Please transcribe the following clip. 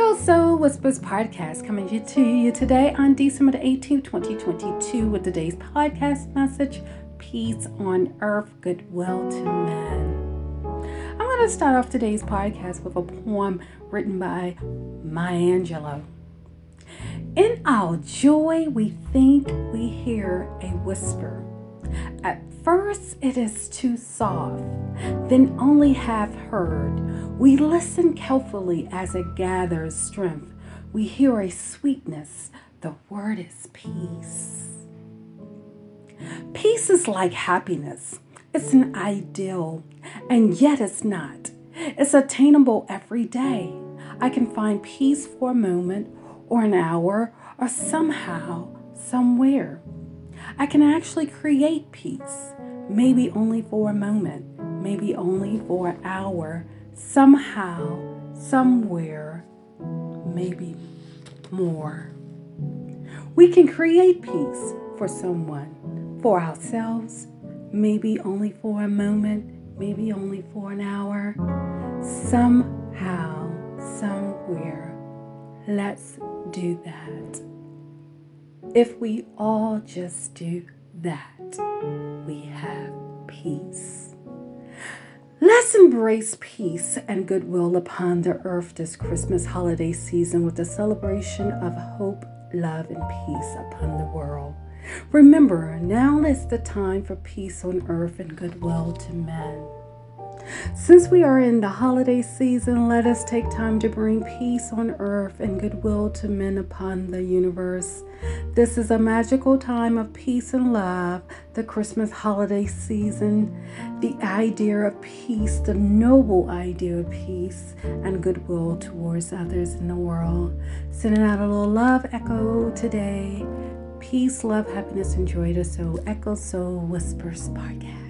Echo Soul Whispers podcast coming to you today on December the 18th, 2022, with today's podcast message Peace on Earth, Goodwill to Men. I'm going to start off today's podcast with a poem written by Maya Angelou. In our joy, we think we hear a whisper. At first, it is too soft, then only half heard. We listen carefully as it gathers strength. We hear a sweetness. The word is peace. Peace is like happiness. It's an ideal, and yet it's not. It's attainable every day. I can find peace for a moment, or an hour, or somehow, somewhere. I can actually create peace, maybe only for a moment, maybe only for an hour, somehow, somewhere, maybe more. We can create peace for someone, for ourselves, maybe only for a moment, maybe only for an hour, somehow, somewhere. Let's do that. If we all just do that, we have peace. Let's embrace peace and goodwill upon the earth this Christmas holiday season with the celebration of hope, love, and peace upon the world. Remember, now is the time for peace on earth and goodwill to men. Since we are in the holiday season, let us take time to bring peace on earth and goodwill to men upon the universe. This is a magical time of peace and love, the Christmas holiday season, the idea of peace, the noble idea of peace and goodwill towards others in the world. Sending out a little love echo today. Peace, love, happiness, and joy to soul. Echo Soul Whispers Podcast.